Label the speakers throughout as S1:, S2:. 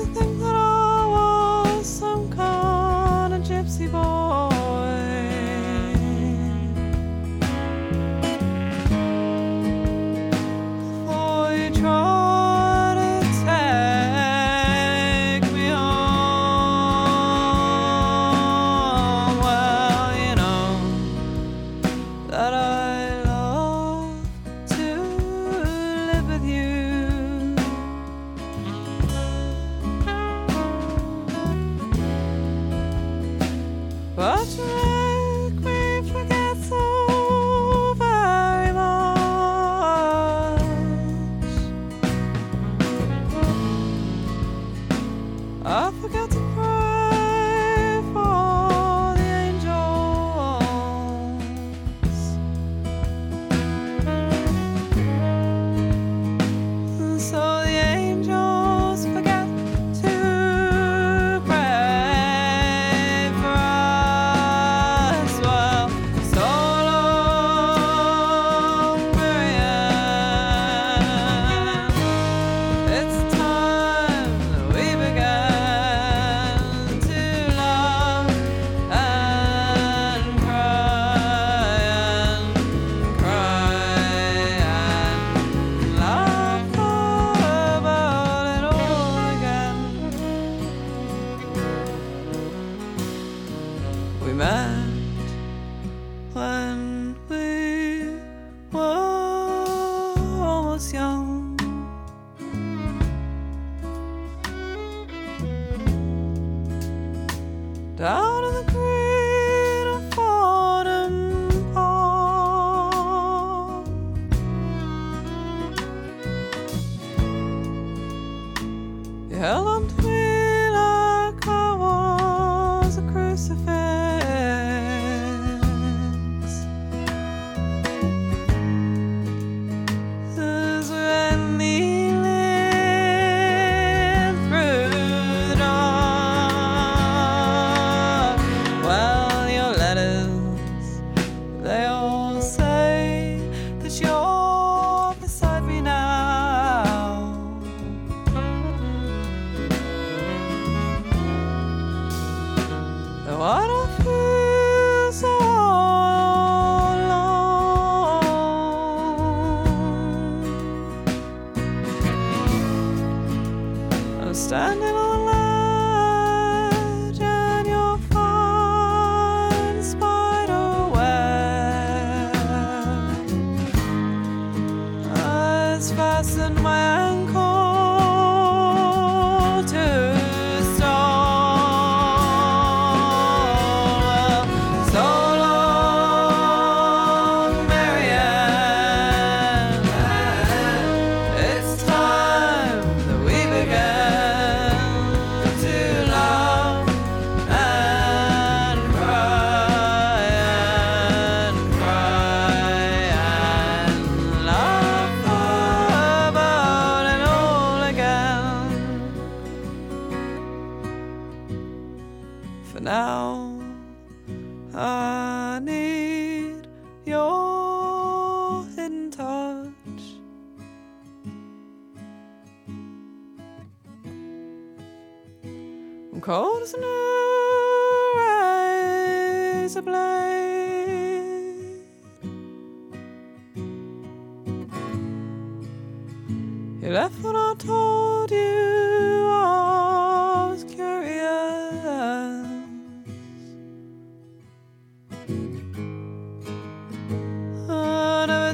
S1: I used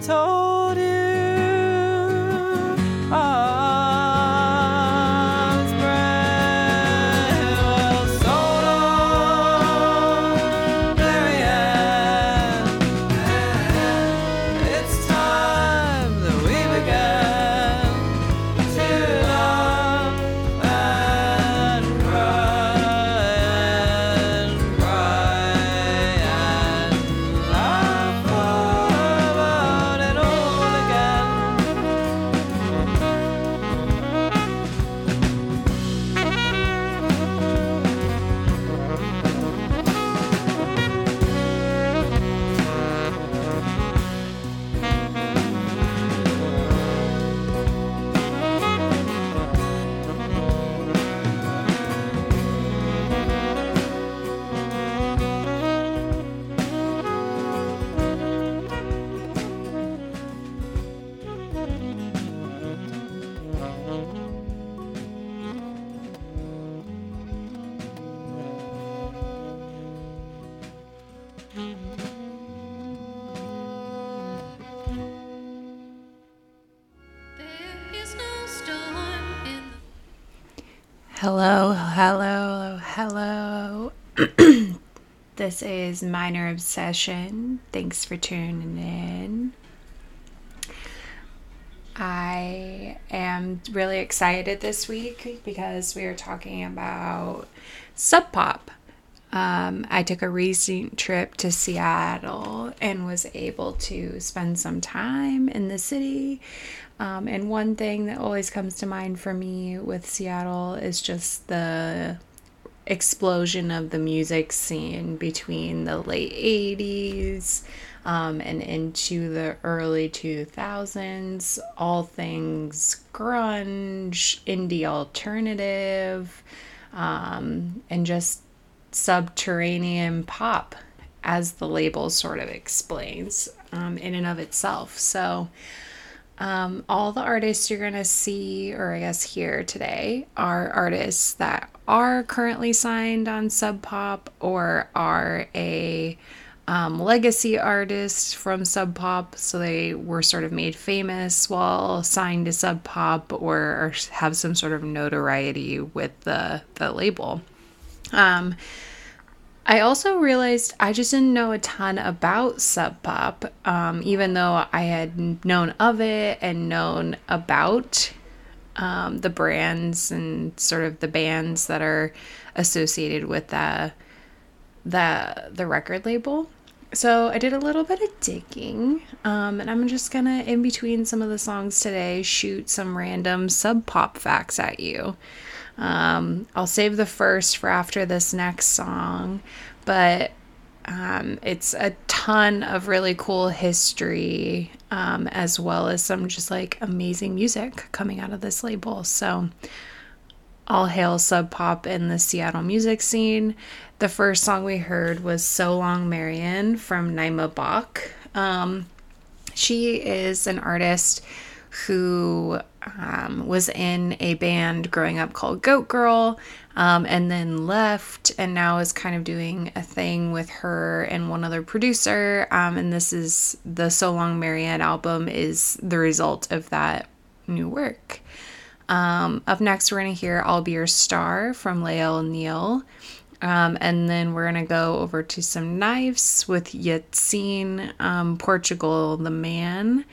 S1: told
S2: Minor Obsession. Thanks for tuning in. I am really excited this week because we are talking about Sub Pop. Um, I took a recent trip to Seattle and was able to spend some time in the city. Um, and one thing that always comes to mind for me with Seattle is just the explosion of the music scene between the late 80s um, and into the early 2000s. All things grunge, indie alternative, um, and just subterranean pop, as the label sort of explains um, in and of itself. So, um, all the artists you're going to see, or I guess hear today, are artists that are currently signed on Sub Pop or are a um, legacy artist from Sub Pop. So they were sort of made famous while signed to Sub Pop or have some sort of notoriety with the, the label. Um, I also realized I just didn't know a ton about Sub Pop, um, even though I had known of it and known about um, the brands and sort of the bands that are associated with the the the record label. So I did a little bit of digging, um, and I'm just gonna in between some of the songs today shoot some random Sub Pop facts at you. Um, I'll save the first for after this next song, but um, it's a ton of really cool history um, as well as some just like amazing music coming out of this label. So, all hail Sub Pop in the Seattle music scene. The first song we heard was So Long Marianne from Naima Bock. Um, she is an artist who um, was in a band growing up called Goat Girl um, and then left and now is kind of doing a thing with her and one other producer. Um, and this is the So Long Marianne album is the result of that new work. Um, up next, we're going to hear I'll Be Your Star from Lael Neale. Um, and then we're going to go over to some knives with Ya Tseen um, Portugal the Man.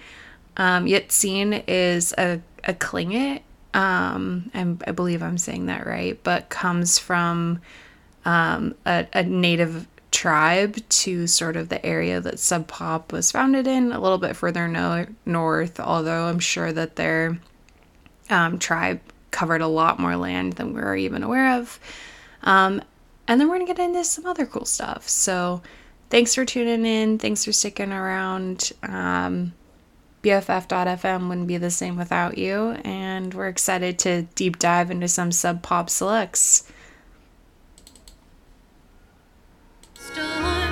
S2: Um, Ya Tseen is a, a Tlingit, um, I believe I'm saying that right, but comes from um, a, a native tribe to sort of the area that Sub Pop was founded in, a little bit further no- north, although I'm sure that their um, tribe covered a lot more land than we are even aware of. Um, and then we're going to get into some other cool stuff. So thanks for tuning in. Thanks for sticking around. BFF.FM wouldn't be the same without you, and we're excited to deep dive into some sub pop selects. You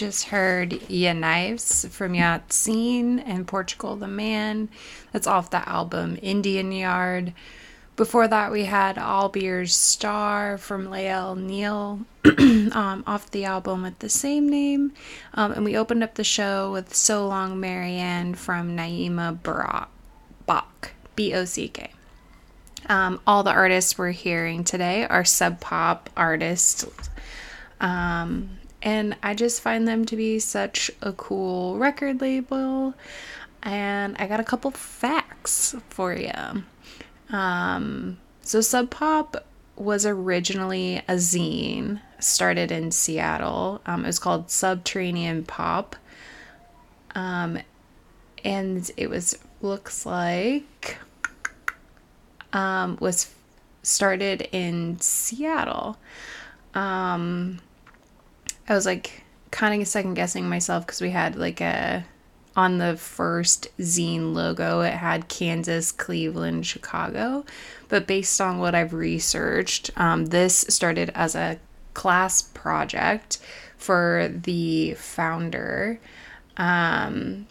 S2: just heard Ya Knives from Ya Tseen and Portugal the Man. That's off the album Indian Yard. Before that, we had All Beers Star from Lael Neale um, off the album with the same name. Um, and we opened up the show with So Long Marianne from Naima Barak, Bock, B O C K. Um, all the artists we're hearing today are sub pop artists. Um, and I just find them to be such a cool record label. And I got a couple facts for you. Um, so Sub Pop was originally a zine started in Seattle. Um, it was called Subterranean Pop. Um, and it was looks like um, was started in Seattle. Um, I was like kind of second guessing myself because we had like a on the first zine logo it had Kansas, Cleveland, Chicago. But based on what I've researched, um, this started as a class project for the founder. Um,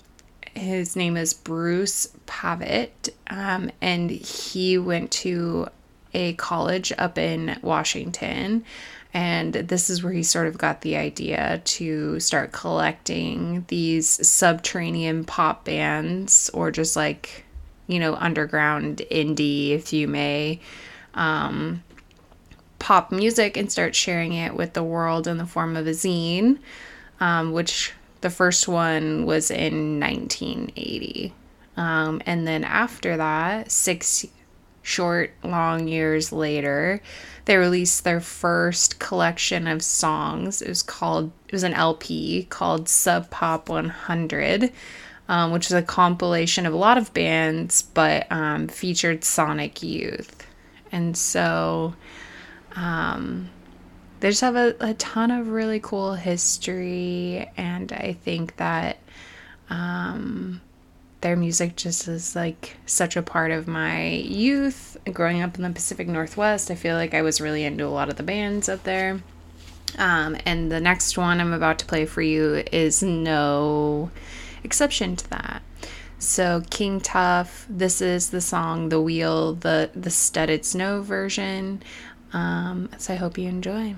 S2: his name is Bruce Pavitt, um, and he went to a college up in Washington. And this is where he sort of got the idea to start collecting these subterranean pop bands or just like, you know, underground indie, if you may, um, pop music and start sharing it with the world in the form of a zine, um, which the first one was in 1980. Um, and then after that, six short, long years later, they released their first collection of songs. It was called, it was an LP called Sub Pop 100, um, which is a compilation of a lot of bands, but um, featured Sonic Youth. And so, um, they just have a, a ton of really cool history and i think that um, their music just is like such a part of my youth growing up in the pacific northwest i feel like i was really into a lot of the bands up there um, and the next one i'm about to play for you is no exception to that so King Tuff, this is the song "The Wheel," the the studded snow version. Um, so I hope you enjoy.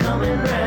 S3: coming
S2: round.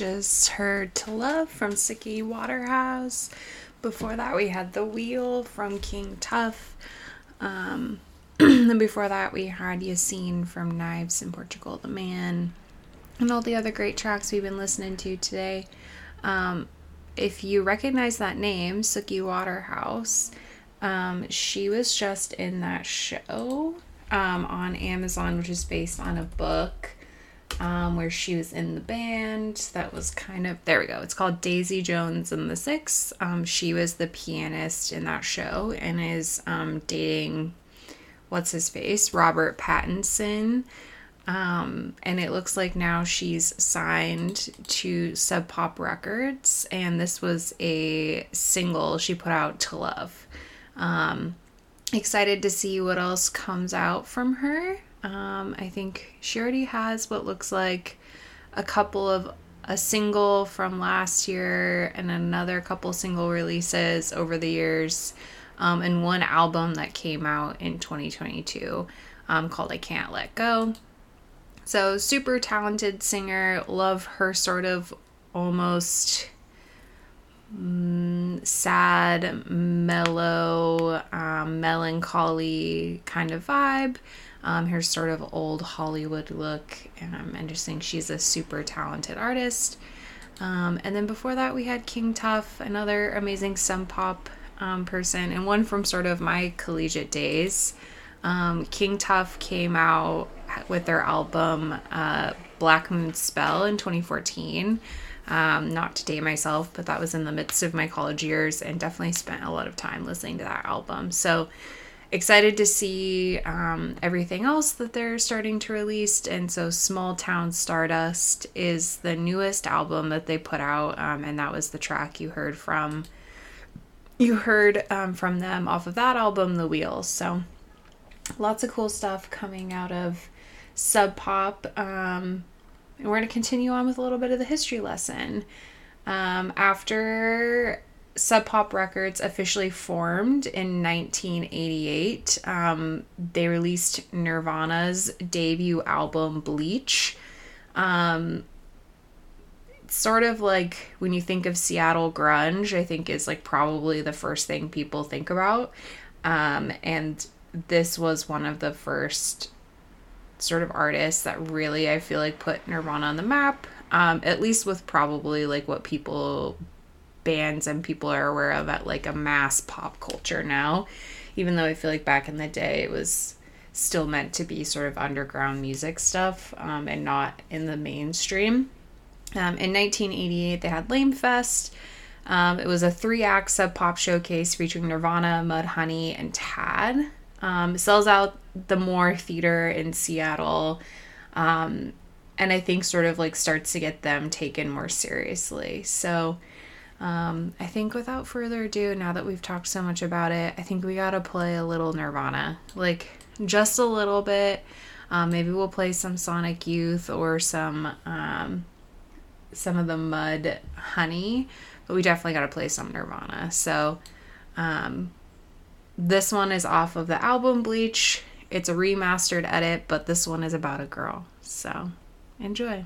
S2: Just heard To Love from Suki Waterhouse. Before that, we had The Wheel from King Tuff. Um, and before that, we had Ya Tseen from Knives in Portugal, The Man, and all the other great tracks we've been listening to today. Um, if you recognize that name, Suki Waterhouse, um, she was just in that show um, on Amazon, which is based on a book um, where she was in the band. That was kind of there we go. It's called Daisy Jones and the Six. Um, she was the pianist in that show and is um, dating what's his face Robert Pattinson. Um, and it looks like now she's signed to Sub Pop Records, and this was a single she put out to love. Um, excited to see what else comes out from her. Um, I think she already has what looks like a couple of a single from last year and another couple single releases over the years, um, and one album that came out in 2022 um, called I Can't Let Go. So, super talented singer. Love her sort of almost mm, sad, mellow, um, melancholy kind of vibe. Um, her sort of old Hollywood look, um, and just think she's a super talented artist. Um, and then before that, we had King Tuff, another amazing Sub Pop um, person, and one from sort of my collegiate days. Um, King Tuff came out with their album uh, Black Moon Spell in 2014. Um, not to date myself, but that was in the midst of my college years and definitely spent a lot of time listening to that album. So excited to see um, everything else that they're starting to release. And so Small Town Stardust is the newest album that they put out, um, and that was the track you heard from. You heard um, from them off of that album, The Wheels. So lots of cool stuff coming out of Sub Pop. Um, and we're going to continue on with a little bit of the history lesson. Um, after Sub Pop Records officially formed in 1988, um, they released Nirvana's debut album, Bleach. Um, sort of like when you think of Seattle grunge, I think is like probably the first thing people think about. Um, and this was one of the first sort of artists that really I feel like put Nirvana on the map. Um, at least with probably like what people bands and people are aware of at like a mass pop culture now. Even though I feel like back in the day it was still meant to be sort of underground music stuff um, and not in the mainstream. Um, in 1988, they had Lame Fest. Um, it was a three act sub pop showcase featuring Nirvana, Mudhoney, and Tad. Um, sells out the Moore Theater in Seattle. Um, and I think sort of like starts to get them taken more seriously. So um, I think without further ado, now that we've talked so much about it, I think we gotta play a little Nirvana. Like just a little bit. Um, maybe we'll play some Sonic Youth or some um, some of the Mud Honey, but we definitely got to play some Nirvana. So, um, this one is off of the album Bleach. It's a remastered edit, but this one is about a girl. So, enjoy.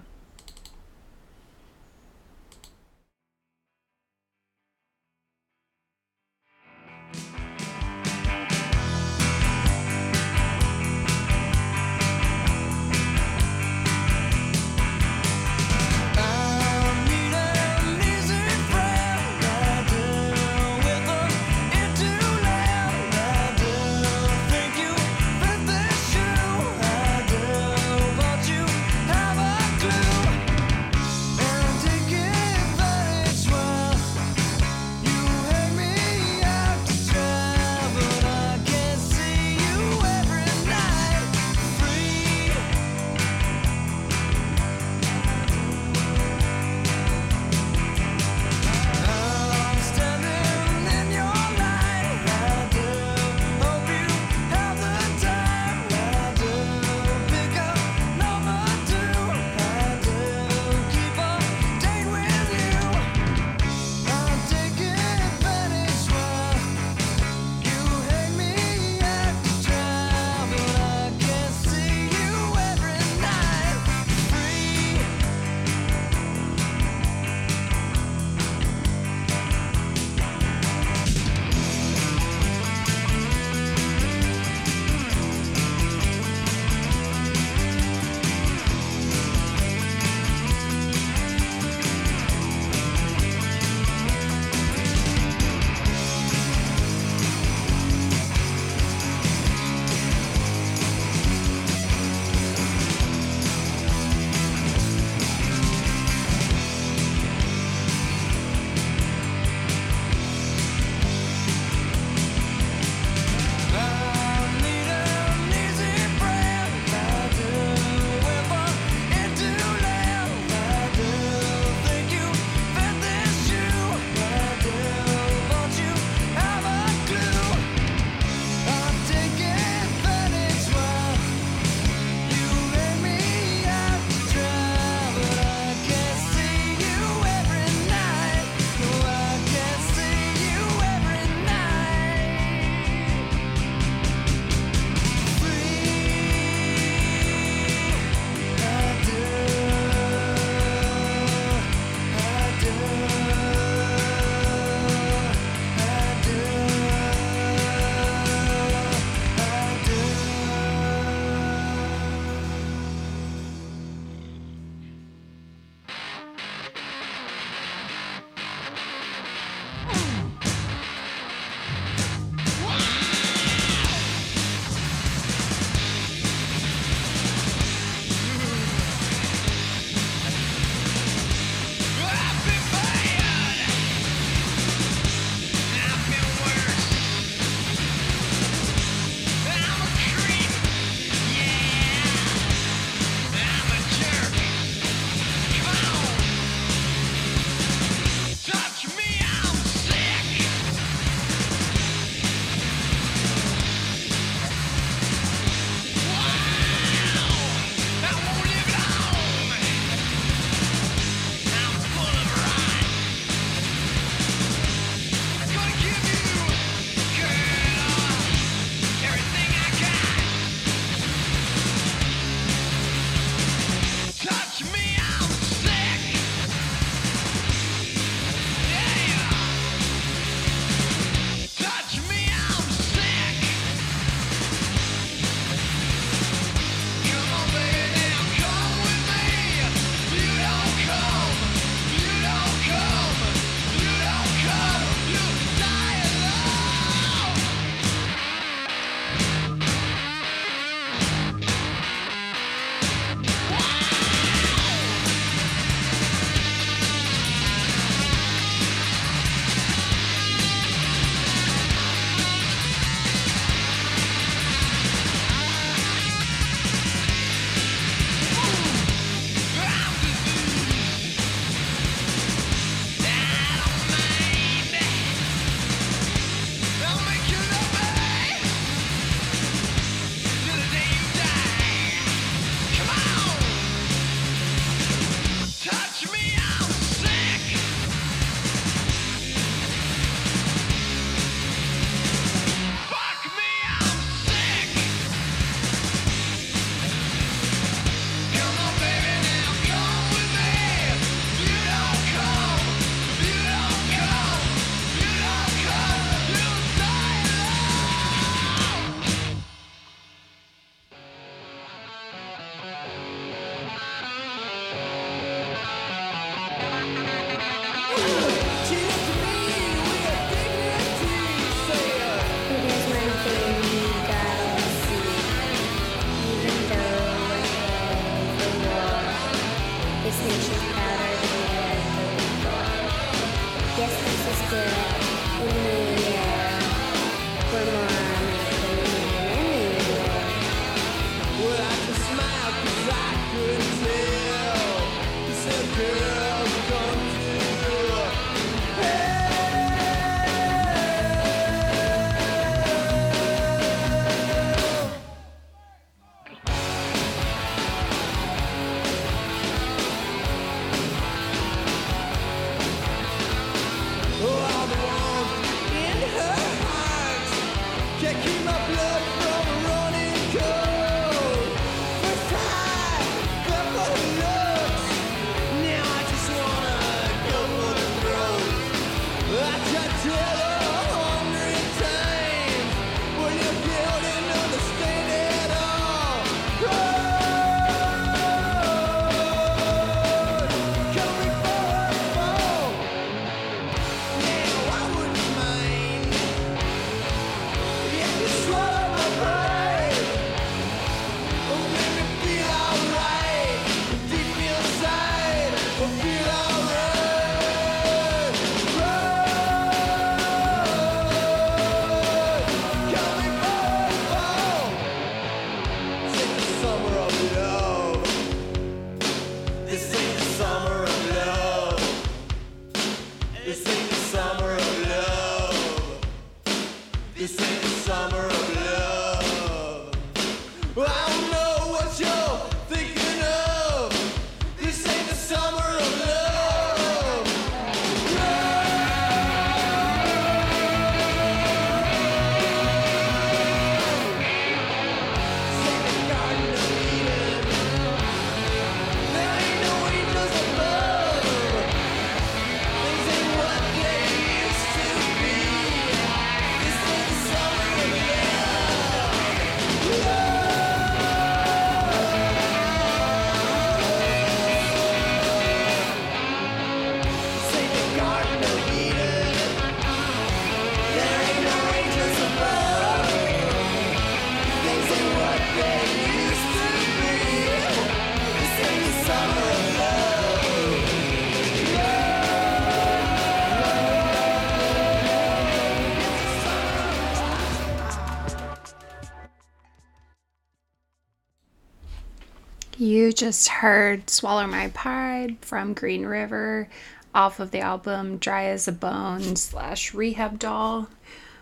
S2: Just heard Swallow My Pride from Green River off of the album Dry as a Bone slash Rehab Doll.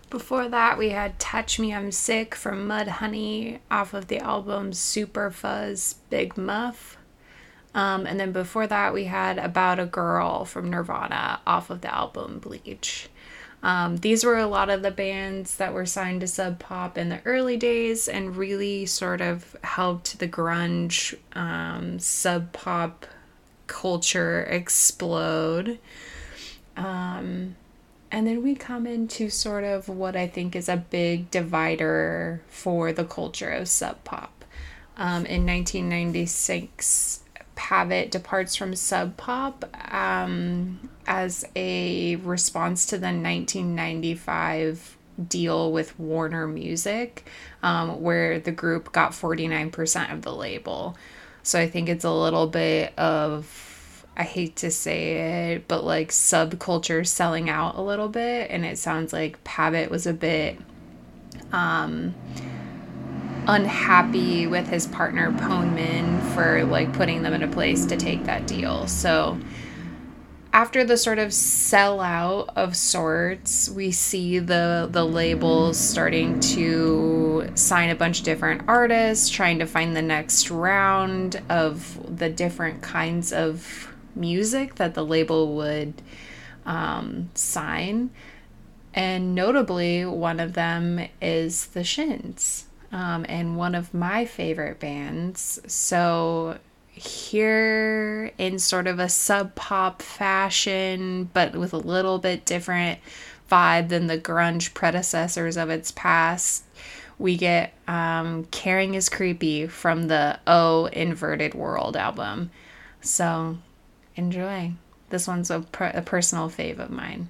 S2: Before that, we had Touch Me I'm Sick from Mudhoney off of the album Super Fuzz Big Muff. Um, and then before that, we had About a Girl from Nirvana off of the album Bleach. Um, these were a lot of the bands that were signed to Sub Pop in the early days and really sort of helped the grunge um, Sub Pop culture explode. Um, and then we come into sort of what I think is a big divider for the culture of Sub Pop. Um, in 1996, Pavitt departs from Sub Pop um, as a response to the 1995 deal with Warner Music, um, where the group got 49% of the label. So I think it's a little bit of, I hate to say it, but like subculture selling out a little bit. And it sounds like Pavitt was a bit unhappy with his partner Poneman for like putting them in a place to take that deal. So after the sort of sellout of sorts, we see the the labels starting to sign a bunch of different artists, trying to find the next round of the different kinds of music that the label would um, sign. And notably, one of them is the Shins, um, and one of my favorite bands. So, here in sort of a sub pop fashion, but with a little bit different vibe than the grunge predecessors of its past, we get um, Caring is Creepy from the O Inverted World album. So, enjoy. This one's a, a personal fave of mine.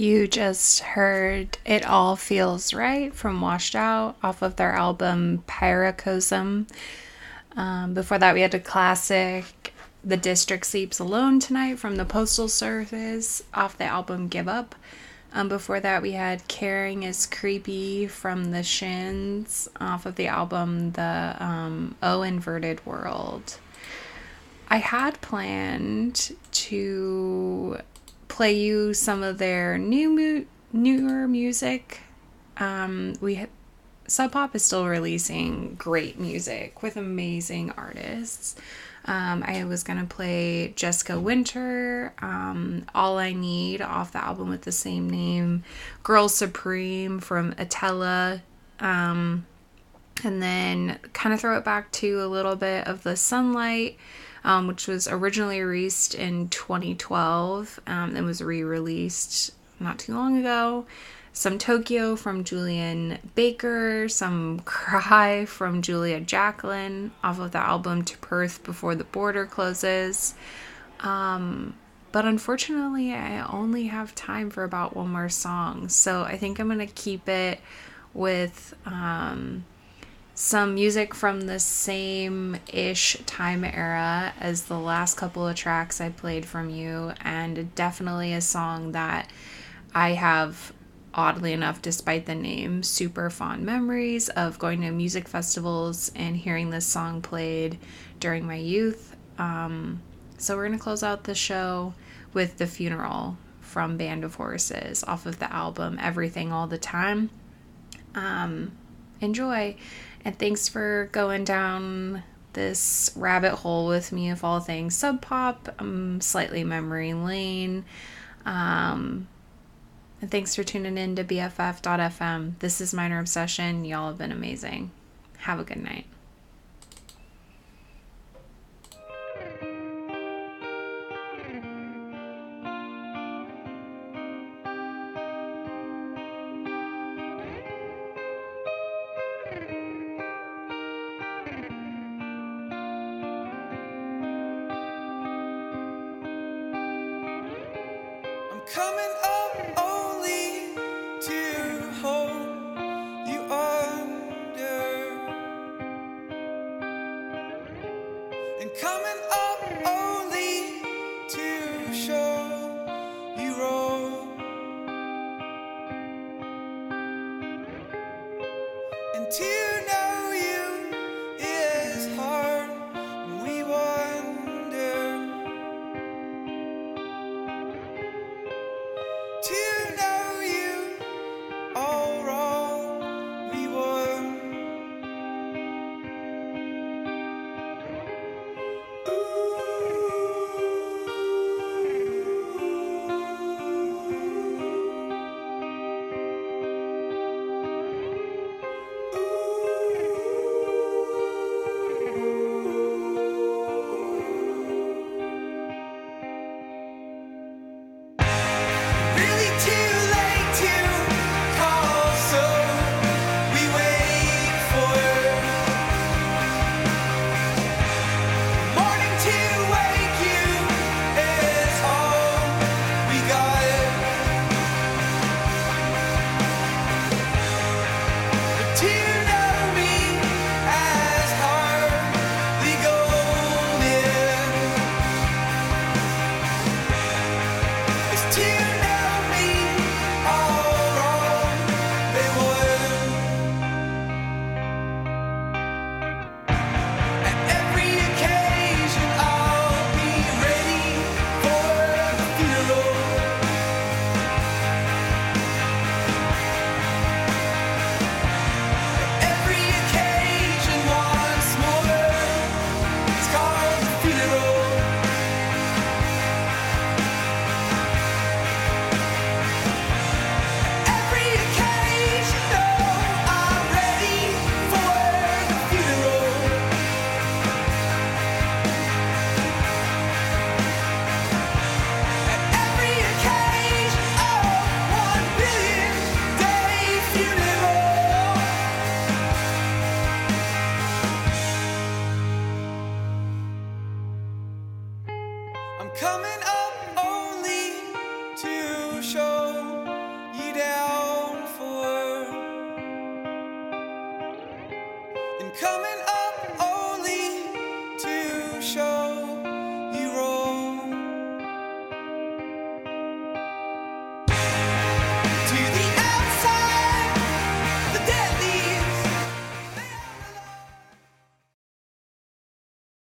S4: You just
S2: heard It All Feels Right from Washed Out off of their album Paracosm. Um, before that, we had a classic The District Sleeps Alone Tonight from the Postal Service off the album Give Up. Um, before that, we had Caring is Creepy from the Shins off of the album The um, O Inverted World. I had planned to play you some of their new mu- newer music. Um, we ha- Sub Pop is still releasing great music with amazing artists. Um, I was gonna play Jessica Winter, um, All I Need off the album with the same name, Girl Supreme from Atella, um, and then kind of throw it back to a little bit of the Sunlight, um, which was originally released in 2012 um, and was re released not too long ago. Some Tokyo from Julien Baker, some Cry from Julia Jacklin off of the album To Perth Before the Border Closes. Um, but unfortunately, I only have time for about one more song. So I think I'm to keep it with um, some music from the same ish time era as the last couple of tracks I played from you, and definitely a song that I have, oddly enough, despite the name, super fond memories of going to music festivals and hearing this song played during my youth. Um, so we're going to close out the show with The Funeral from Band of Horses off of the album Everything All the Time. Um, enjoy. And thanks for going down this rabbit hole with me of all things sub pop, um, slightly memory lane. Um, and thanks for tuning in to BFF.fm. This is Minor Obsession. Y'all have been amazing. Have a good night.